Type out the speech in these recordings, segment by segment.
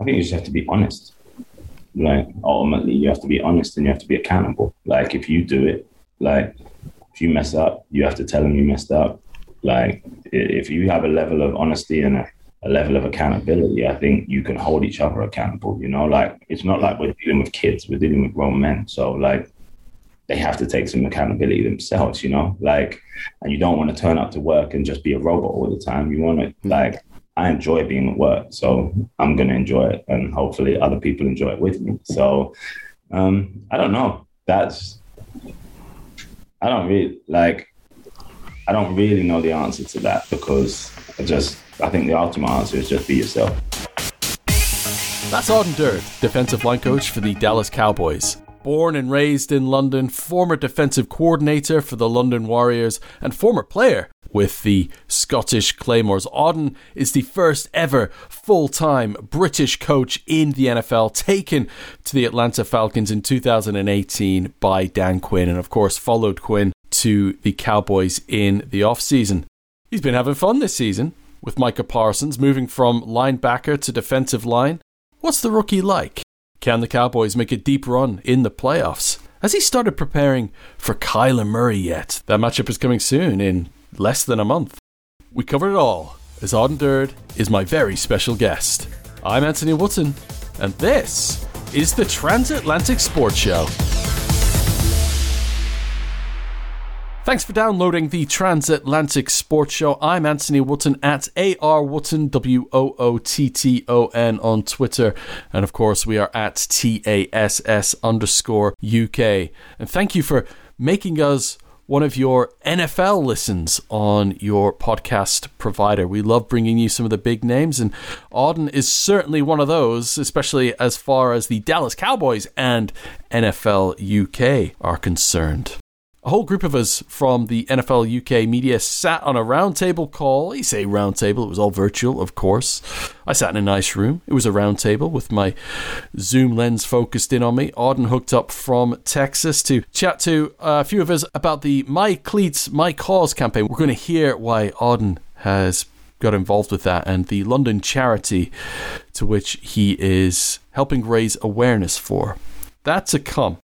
I think you just have to be honest. Like ultimately, you have to be honest and you have to be accountable. Like if you do it, like if you mess up, you have to tell them you messed up. Like if you have a level of honesty and a, a level of accountability, I think you can hold each other accountable. You know, like it's not like we're dealing with kids; we're dealing with grown men. So like they have to take some accountability themselves, you know, like, and you don't want to turn up to work and just be a robot all the time. You want to, hmm. like, I enjoy being at work, so I'm going to enjoy it, and hopefully other people enjoy it with me. So, um, I don't know. That's, I don't really like, I don't really know the answer to that because I just, I think the ultimate answer is just be yourself. That's Aden Durde, defensive line coach for the Dallas Cowboys. Born and raised in London, former defensive coordinator for the London Warriors, and former player with the Scottish Claymores. Aden is the first ever full time British coach in the NFL, taken to the Atlanta Falcons in 2018 by Dan Quinn, and of course, followed Quinn to the Cowboys in the offseason. He's been having fun this season with Micah Parsons moving from linebacker to defensive line. What's the rookie like? Can the Cowboys make a deep run in the playoffs? Has he started preparing for Kyler Murray yet? That matchup is coming soon in less than a month. We covered it all as Durde is my very special guest. I'm Anthony Wootton, and this is the Transatlantic Sports Show. Thanks for downloading the Transatlantic Sports Show. I'm Anthony Wootton at AR Wootton, W O O T T O N on Twitter. And of course, we are at TASS underscore UK. And thank you for making us one of your NFL listens on your podcast provider. We love bringing you some of the big names, and Aden is certainly one of those, especially as far as the Dallas Cowboys and NFL UK are concerned. A whole group of us from the NFL UK media sat on a roundtable call. You say roundtable, it was all virtual, of course. I sat in a nice room. It was a roundtable with my Zoom lens focused in on me. Aden hooked up from Texas to chat to uh, a few of us about the My Cleats, My Cause campaign. We're going to hear why Aden has got involved with that and the London charity to which he is helping raise awareness for. That's a come.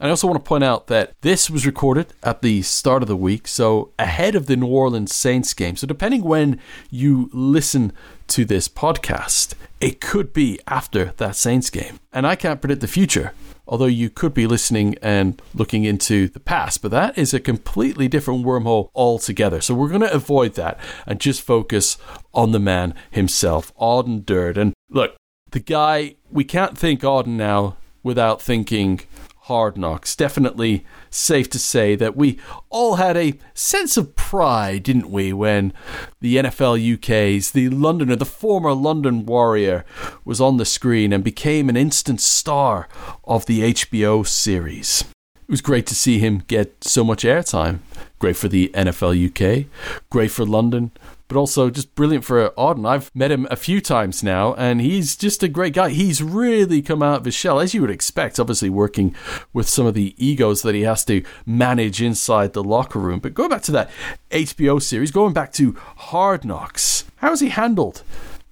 I also want to point out that this was recorded at the start of the week, so ahead of the New Orleans Saints game. So, depending when you listen to this podcast, it could be after that Saints game. And I can't predict the future, although you could be listening and looking into the past, but that is a completely different wormhole altogether. So, we're going to avoid that and just focus on the man himself, Aden Durde. And look, the guy, we can't think Aden now without thinking Hard Knocks. Definitely safe to say that we all had a sense of pride, didn't we, when the NFL UK's, the Londoner, the former London Warrior, was on the screen and became an instant star of the HBO series. It was great to see him get so much airtime. Great for the NFL UK, great for London, but also just brilliant for Aden. I've met him a few times now, and he's just a great guy. He's really come out of his shell, as you would expect, obviously working with some of the egos that he has to manage inside the locker room. But going back to that HBO series, going back to Hard Knocks, how has he handled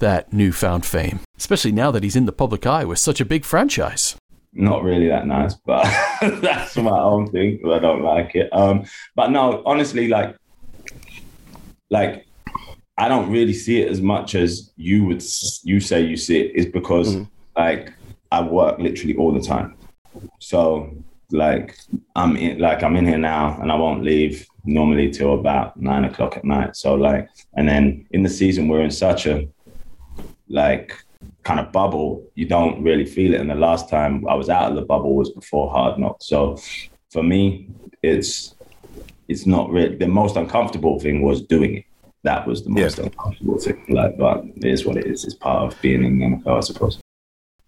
that newfound fame, especially now that he's in the public eye with such a big franchise? Not really that nice, but that's my own thing. I don't like it. Um, but no, honestly, like, like I don't really see it as much as you would you say you see it is because mm. like I work literally all the time. So like I'm in like I'm in here now and I won't leave normally till about nine o'clock at night. So like and then in the season we're in such a like kind of bubble, you don't really feel it. And the last time I was out of the bubble was before hard knocks. So for me, it's it's not really the most uncomfortable thing was doing it that was the most yeah. uncomfortable thing. Like, but it is what it is. It's part of being in NFL, I suppose.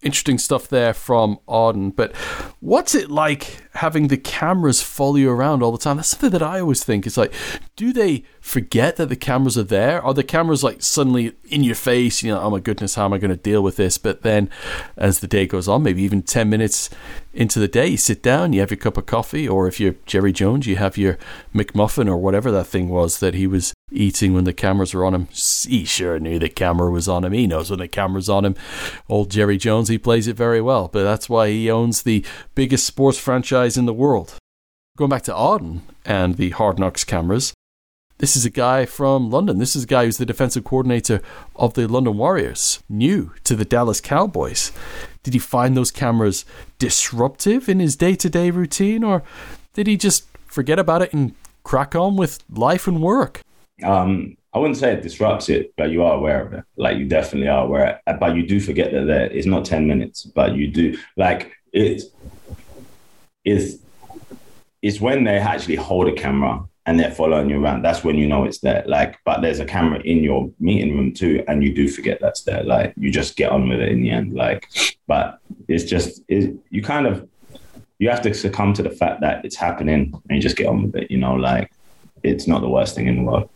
Interesting stuff there from Aden. But what's it like having the cameras follow you around all the time. That's something that I always think is like, do they forget that the cameras are there? Are the cameras like suddenly in your face? You know, oh my goodness, how am I going to deal with this? But then as the day goes on, maybe even 10 minutes into the day, you sit down, you have your cup of coffee, or if you're Jerry Jones, you have your McMuffin or whatever that thing was that he was eating when the cameras were on him. He sure knew the camera was on him. He knows when the camera's on him. Old Jerry Jones, he plays it very well, but that's why he owns the biggest sports franchise in the world. Going back to Aden and the Hard Knocks cameras, this is a guy from London. This is a guy who's the defensive coordinator of the London Warriors, new to the Dallas Cowboys. Did he find those cameras disruptive in his day to day routine, or did he just forget about it and crack on with life and work? Um, I wouldn't say it disrupts it, but you are aware of it. Like you definitely are aware, but you do forget that there it's not ten minutes, but you do like it is. It's when they actually hold a camera and they're following you around. That's when you know it's there. Like, but there's a camera in your meeting room too, and you do forget that's there. Like, you just get on with it in the end. Like, but it's just it, you kind of you have to succumb to the fact that it's happening, and you just get on with it. You know, like it's not the worst thing in the world.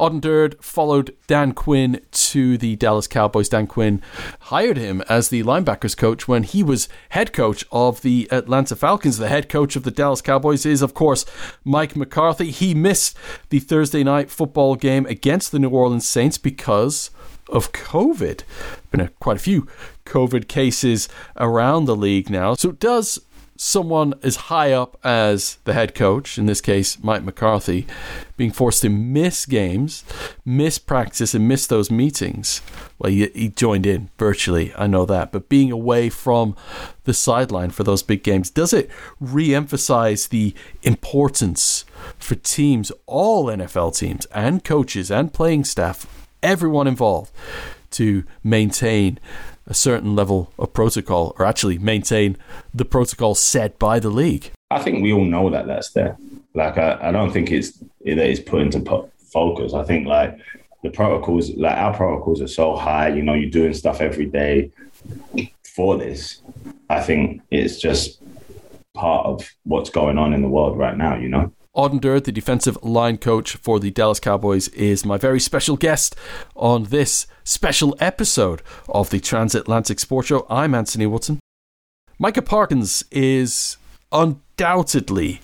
Aden Durde followed Dan Quinn to the Dallas Cowboys. Dan Quinn hired him as the linebackers coach when he was head coach of the Atlanta Falcons. The head coach of the Dallas Cowboys is, of course, Mike McCarthy. He missed the Thursday night football game against the New Orleans Saints because of COVID. Been a, quite a few COVID cases around the league now. So it does someone as high up as the head coach, in this case, Mike McCarthy, being forced to miss games, miss practice, and miss those meetings. Well, he, he joined in virtually, I know that, but being away from the sideline for those big games, does it re emphasize the importance for teams, all NFL teams, and coaches, and playing staff, everyone involved, to maintain a certain level of protocol or actually maintain the protocol set by the league. I think we all know that that's there. Like, I, I don't think it's that it's put into focus. I think like the protocols, like our protocols are so high, you know, you're doing stuff every day for this. I think it's just part of what's going on in the world right now, you know? Aden Durde, the defensive line coach for the Dallas Cowboys, is my very special guest on this special episode of the Transatlantic Sports Show. I'm Anthony Wootton. Micah Parsons is undoubtedly,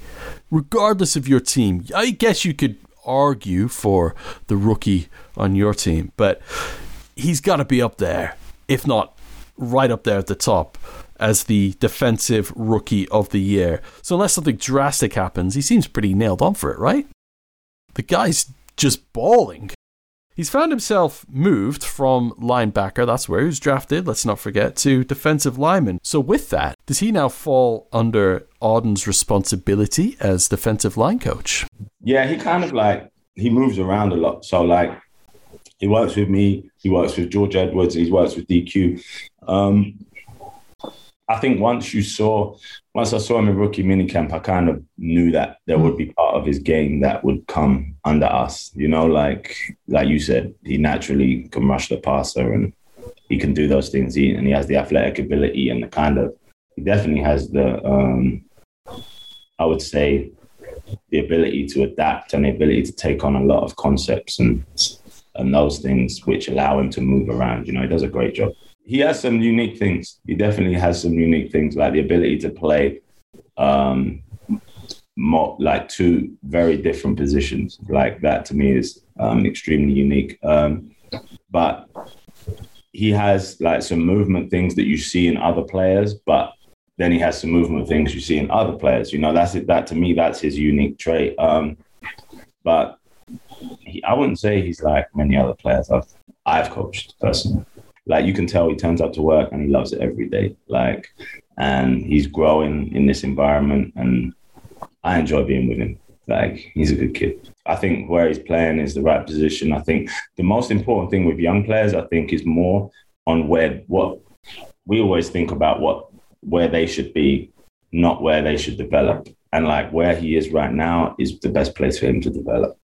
regardless of your team, I guess you could argue for the rookie on your team, but he's got to be up there, if not right up there at the top as the defensive rookie of the year. So unless something drastic happens, he seems pretty nailed on for it, right? The guy's just balling. He's found himself moved from linebacker, that's where he was drafted, let's not forget, to defensive lineman. So, with that, does he now fall under Aden's responsibility as defensive line coach? Yeah, he kind of like, he moves around a lot. So, like, he works with me, he works with George Edwards, he works with DQ. Um, I think once you saw, once I saw him in rookie minicamp, I kind of knew that there would be part of his game that would come under us. You know, like like you said, he naturally can rush the passer and he can do those things. He, and he has the athletic ability and the kind of he definitely has the um, I would say the ability to adapt and the ability to take on a lot of concepts and and those things which allow him to move around. You know, he does a great job he has some unique things. He definitely has some unique things, like the ability to play um, more, like two very different positions. Like that to me is um, extremely unique. Um, but he has like some movement things that you see in other players, but then he has some movement things you see in other players. You know, that's it. That to me, that's his unique trait. Um, but he, I wouldn't say he's like many other players I've I've coached personally like you can tell he turns up to work and he loves it every day. Like, and he's growing in this environment, and I enjoy being with him. Like, he's a good kid. I think where he's playing is the right position. I think the most important thing with young players, I think, is more on where what we always think about what where they should be, not where they should develop. And like where he is right now is the best place for him to develop.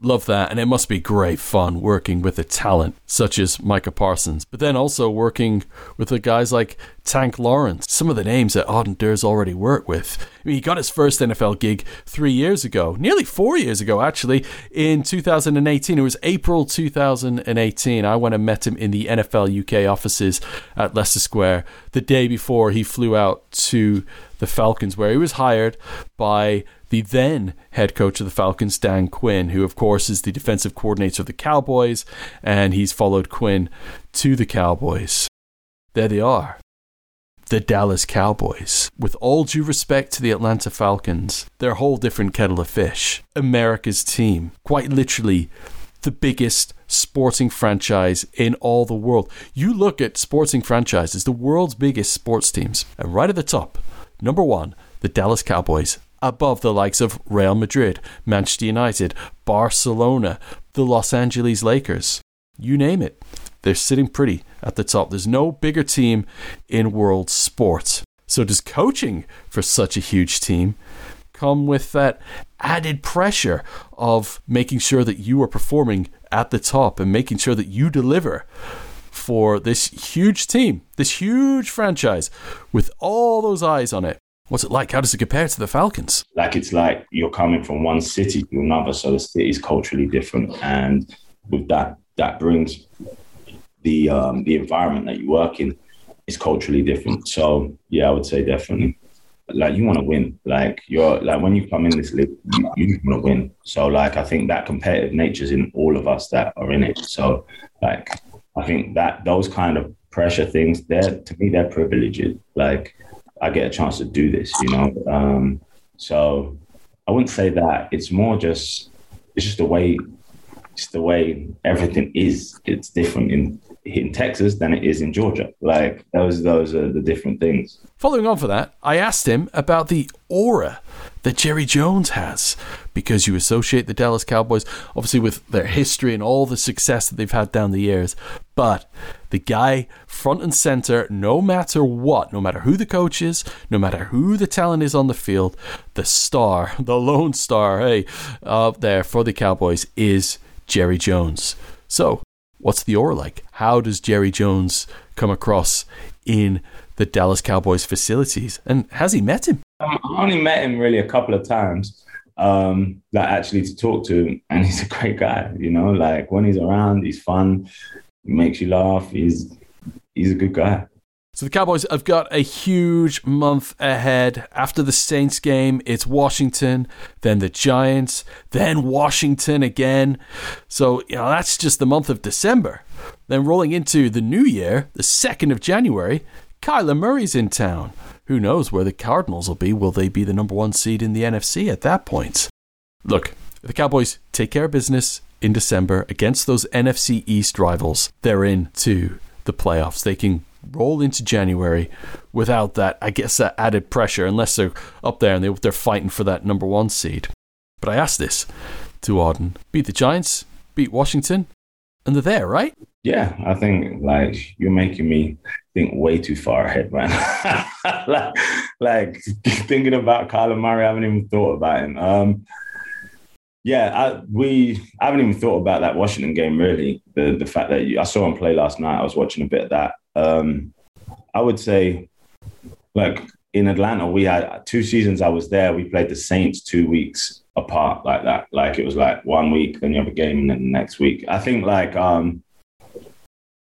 Love that, and it must be great fun working with a talent such as Micah Parsons, but then also working with the guys like Tank Lawrence, some of the names that Aden Durde's already worked with. I mean, he got his first NFL gig three years ago, nearly four years ago, actually, in 2018. It was April 2018. I went and met him in the NFL UK offices at Leicester Square the day before he flew out to the Falcons, where he was hired by the then head coach of the Falcons, Dan Quinn, who, of course, is the defensive coordinator of the Cowboys, and he's followed Quinn to the Cowboys. There they are. The Dallas Cowboys. With all due respect to the Atlanta Falcons, they're a whole different kettle of fish. America's team. Quite literally, the biggest sporting franchise in all the world. You look at sporting franchises, the world's biggest sports teams, and right at the top, number one, the Dallas Cowboys, above the likes of Real Madrid, Manchester United, Barcelona, the Los Angeles Lakers. You name it. They're sitting pretty at the top. There's no bigger team in world sports. So, does coaching for such a huge team come with that added pressure of making sure that you are performing at the top and making sure that you deliver for this huge team, this huge franchise with all those eyes on it? What's it like? How does it compare to the Falcons? Like it's like you're coming from one city to another, so the city is culturally different, and with that, that brings the um, the environment that you work in is culturally different. So yeah, I would say definitely. Like you want to win. Like you're like when you come in this league, you, you want to win. So like I think that competitive nature's in all of us that are in it. So like I think that those kind of pressure things, they're to me they're privileges. Like I get a chance to do this, you know. Um, so I wouldn't say that. It's more just it's just the way it's the way everything is. It's different in in Texas than it is in Georgia. Like those those are the different things. Following on for that, I asked him about the aura that Jerry Jones has because you associate the Dallas Cowboys obviously with their history and all the success that they've had down the years. But the guy front and center, no matter what, no matter who the coach is, no matter who the talent is on the field, the star, the lone star, hey, up there for the Cowboys is Jerry Jones. So, what's the aura like? How does Jerry Jones come across in the Dallas Cowboys facilities? And has he met him? Um, I only met him really a couple of times, um, like actually to talk to him, and he's a great guy. You know, like when he's around, he's fun, he makes you laugh. He's he's a good guy. So the Cowboys have got a huge month ahead. After the Saints game, it's Washington, then the Giants, then Washington again. So, you know, that's just the month of December. Then rolling into the new year, the 2nd of January, Kyler Murray's in town. Who knows where the Cardinals will be? Will they be the number one seed in the NFC at that point? Look, the Cowboys take care of business in December against those NFC East rivals. They're into the playoffs. They can roll into January without that, I guess, that added pressure, unless they're up there and they, they're fighting for that number one seed. But I ask this to Aden beat the Giants, beat Washington, and they're there, right? Yeah, I think like you're making me think way too far ahead, man. like, like, thinking about Kyler Murray, I haven't even thought about him. Um, yeah, I, we I haven't even thought about that Washington game really. The the fact that you, I saw him play last night, I was watching a bit of that. Um, I would say, like in Atlanta, we had two seasons. I was there. We played the Saints two weeks apart, like that. Like it was like one week, then you have a game, and then the next week. I think like um,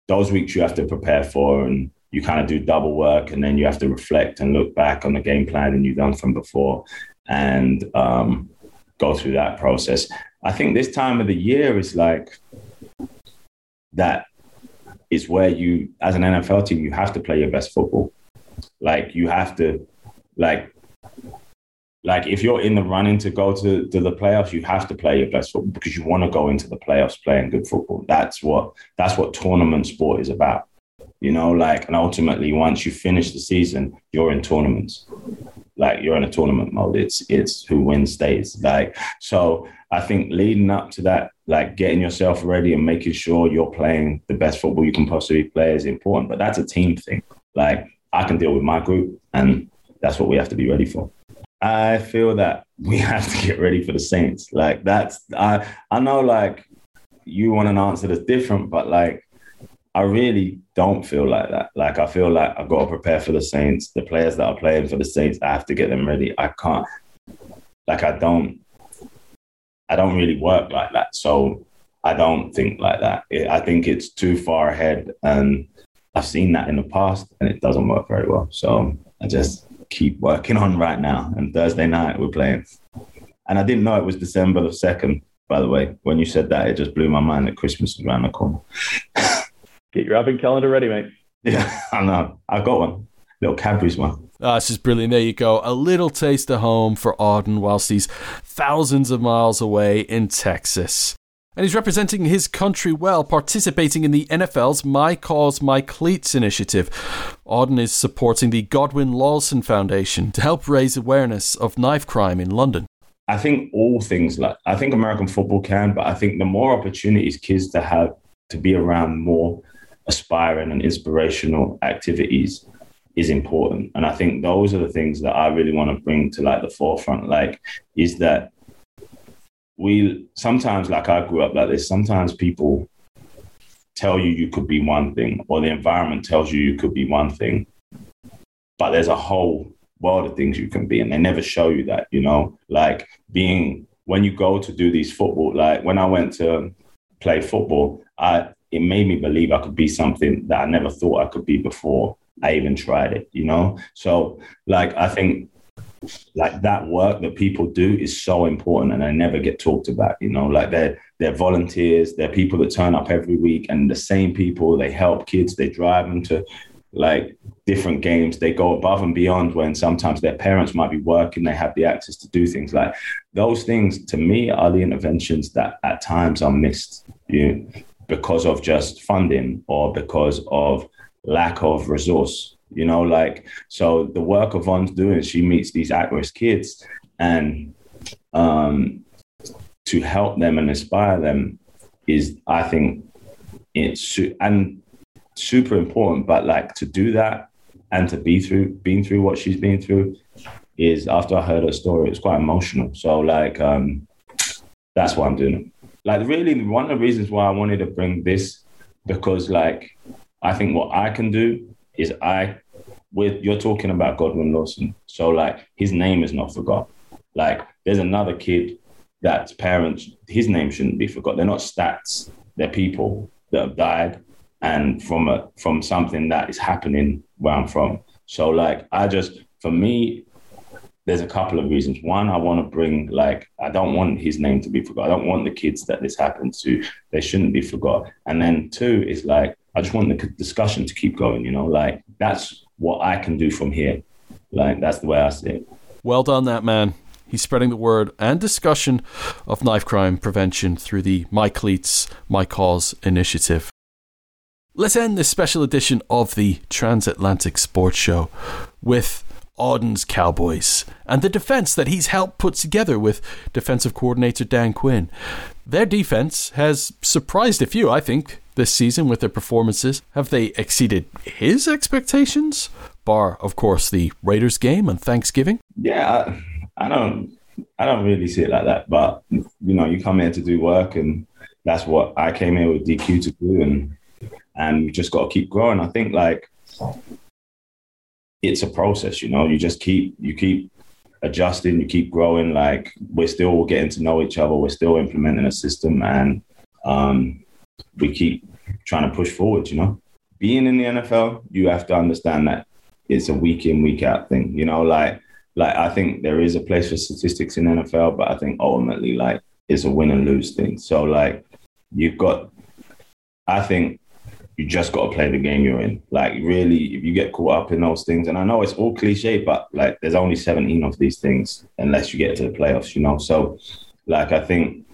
those weeks you have to prepare for, and you kind of do double work, and then you have to reflect and look back on the game plan and you've done from before, and um, go through that process. I think this time of the year is like that is where you, as an NFL team, you have to play your best football. Like you have to, like, like if you're in the running to go to, to the playoffs, you have to play your best football because you want to go into the playoffs playing good football. That's what that's what tournament sport is about. You know, like, and ultimately, once you finish the season, you're in tournaments like you're in a tournament mode. It's it's who wins stays. Like so, I think leading up to that, like getting yourself ready and making sure you're playing the best football you can possibly play is important. But that's a team thing. Like I can deal with my group, and that's what we have to be ready for. I feel that we have to get ready for the Saints. Like that's I I know like you want an answer that's different, but like I really don't feel like that. Like I feel like I've got to prepare for the Saints. The players that are playing for the Saints, I have to get them ready. I can't. Like I don't. I don't really work like that. So I don't think like that. I think it's too far ahead, and I've seen that in the past, and it doesn't work very well. So I just keep working on right now. And Thursday night we're playing, and I didn't know it was December the second. By the way, when you said that, it just blew my mind that Christmas was around the corner. Get your advent calendar ready, mate. Yeah, I know. I've got one. Little Cadbury's one. Oh, this is brilliant. There you go. A little taste of home for Aden whilst he's thousands of miles away in Texas. And he's representing his country well, participating in the NFL's My Cause, My Cleats initiative. Aden is supporting the Godwin Lawson Foundation to help raise awareness of knife crime in London. I think all things like I think American football can, but I think the more opportunities kids to have to be around more aspiring and inspirational activities is important. And I think those are the things that I really want to bring to like the forefront. Like, is that we sometimes, like I grew up like this, sometimes people tell you you could be one thing, or the environment tells you you could be one thing, but there's a whole world of things you can be, and they never show you that, you know, like being when you go to do these football, like when I went to play football, I it made me believe I could be something that I never thought I could be before I even tried it, you know? So like I think like that work that people do is so important and they never get talked about, you know, like they're they're volunteers, they're people that turn up every week and the same people, they help kids, they drive them to like different games. They go above and beyond when sometimes their parents might be working, they have the access to do things like those things to me are the interventions that at times are missed. You because of just funding or because of lack of resource. You know, like so the work of Yvonne's doing, she meets these at-risk kids and um to help them and inspire them is I think it's and super important. But like to do that and to be through being through what she's been through is after I heard her story, it's quite emotional. So like um that's why I'm doing. Like really one of the reasons why I wanted to bring this because like I think what I can do is I with you're talking about Godwin Lawson. So like his name is not forgotten. Like there's another kid that's parents, his name shouldn't be forgotten. They're not stats, they're people that have died and from a from something that is happening where I'm from. So like I just for me, there's a couple of reasons. One, I want to bring like I don't want his name to be forgotten. I don't want the kids that this happened to. They shouldn't be forgotten. And then two is like I just want the discussion to keep going. You know, like that's what I can do from here. Like that's the way I see it. Well done, that man. He's spreading the word and discussion of knife crime prevention through the My Cleats, My Cause initiative. Let's end this special edition of the Transatlantic Sports Show with Aden's Cowboys and the defense that he's helped put together with defensive coordinator Dan Quinn. Their defense has surprised a few, I think, this season with their performances. Have they exceeded his expectations? Bar, of course, the Raiders game on Thanksgiving. Yeah, I, don't, I don't really see it like that. But you know, you come here to do work, and that's what I came here with DQ to do, and and you just got to keep growing. I think like it's a process, you know. You just keep you keep adjusting, you keep growing. Like we're still getting to know each other. We're still implementing a system, and um, we keep trying to push forward. You know, being in the NFL, you have to understand that it's a week in, week out thing. You know, like like I think there is a place for statistics in NFL, but I think ultimately like it's a win and lose thing. So like you've got, I think you just got to play the game you're in. Like, really, if you get caught up in those things, and I know it's all cliche, but like, there's only 17 of these things unless you get to the playoffs, you know? So, like, I think,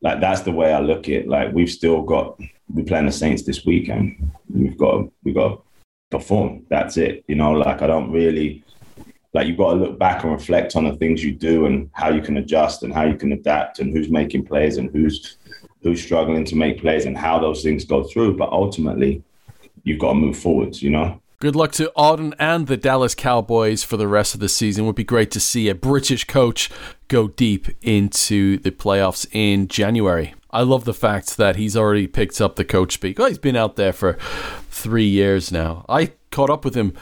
like, that's the way I look at it. Like, we've still got, we're playing the Saints this weekend. We've got, we've got to perform. That's it. You know, like, I don't really, like, you've got to look back and reflect on the things you do and how you can adjust and how you can adapt and who's making plays and who's, who's struggling to make plays and how those things go through. But ultimately, you've got to move forwards, you know? Good luck to Aden and the Dallas Cowboys for the rest of the season. It would be great to see a British coach go deep into the playoffs in January. I love the fact that he's already picked up the coach speak. Well, he's been out there for three years now. I caught up with him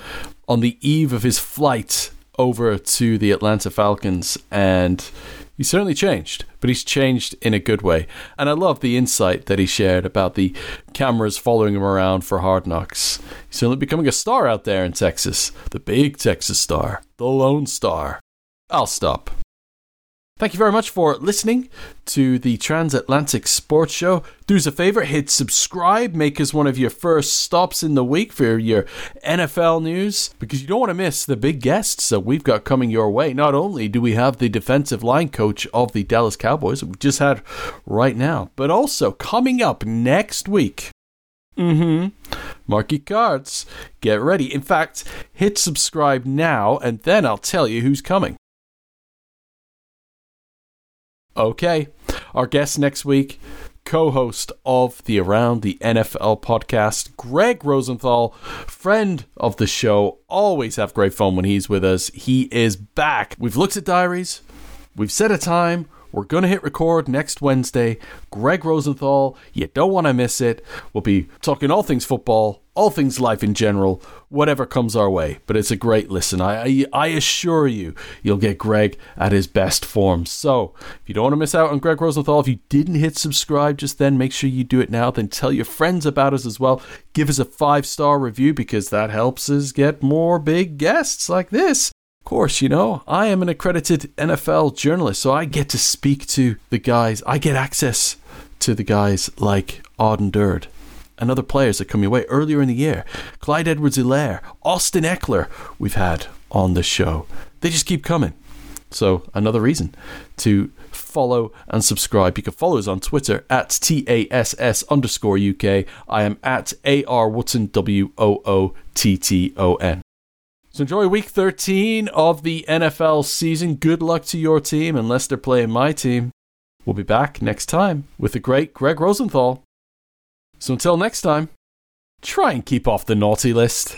on the eve of his flight over to the Atlanta Falcons, and he's certainly changed, but he's changed in a good way. And I love the insight that he shared about the cameras following him around for hard knocks. He's certainly becoming a star out there in Texas, the big Texas star, the lone star. I'll stop. Thank you very much for listening to the Transatlantic Sports Show. Do us a favor, hit subscribe, make us one of your first stops in the week for your NFL news, because you don't want to miss the big guests that we've got coming your way. Not only do we have the defensive line coach of the Dallas Cowboys, we just had right now, but also coming up next week. Mm hmm. Marky cards. Get ready. In fact, hit subscribe now, and then I'll tell you who's coming. Okay. Our guest next week, co host of the Around the NFL podcast, Greg Rosenthal, friend of the show. Always have great fun when he's with us. He is back. We've looked at diaries, we've set a time. We're going to hit record next Wednesday. Greg Rosenthal, you don't want to miss it. We'll be talking all things football, all things life in general, whatever comes our way. But it's a great listen. I, I, I assure you, you'll get Greg at his best form. So if you don't want to miss out on Greg Rosenthal, if you didn't hit subscribe just then, make sure you do it now. Then tell your friends about us as well. Give us a five star review because that helps us get more big guests like this course, you know, I am an accredited NFL journalist, so I get to speak to the guys. I get access to the guys like Aden Durde and other players that come your way earlier in the year. Clyde Edwards Helaire, Austin Ekeler, we've had on the show. They just keep coming. So, another reason to follow and subscribe. You can follow us on Twitter at TASS underscore UK. I am at AR Wootton, W O O T T O N. So enjoy week 13 of the NFL season. Good luck to your team unless they're playing my team. We'll be back next time with the great Greg Rosenthal. So until next time, try and keep off the naughty list.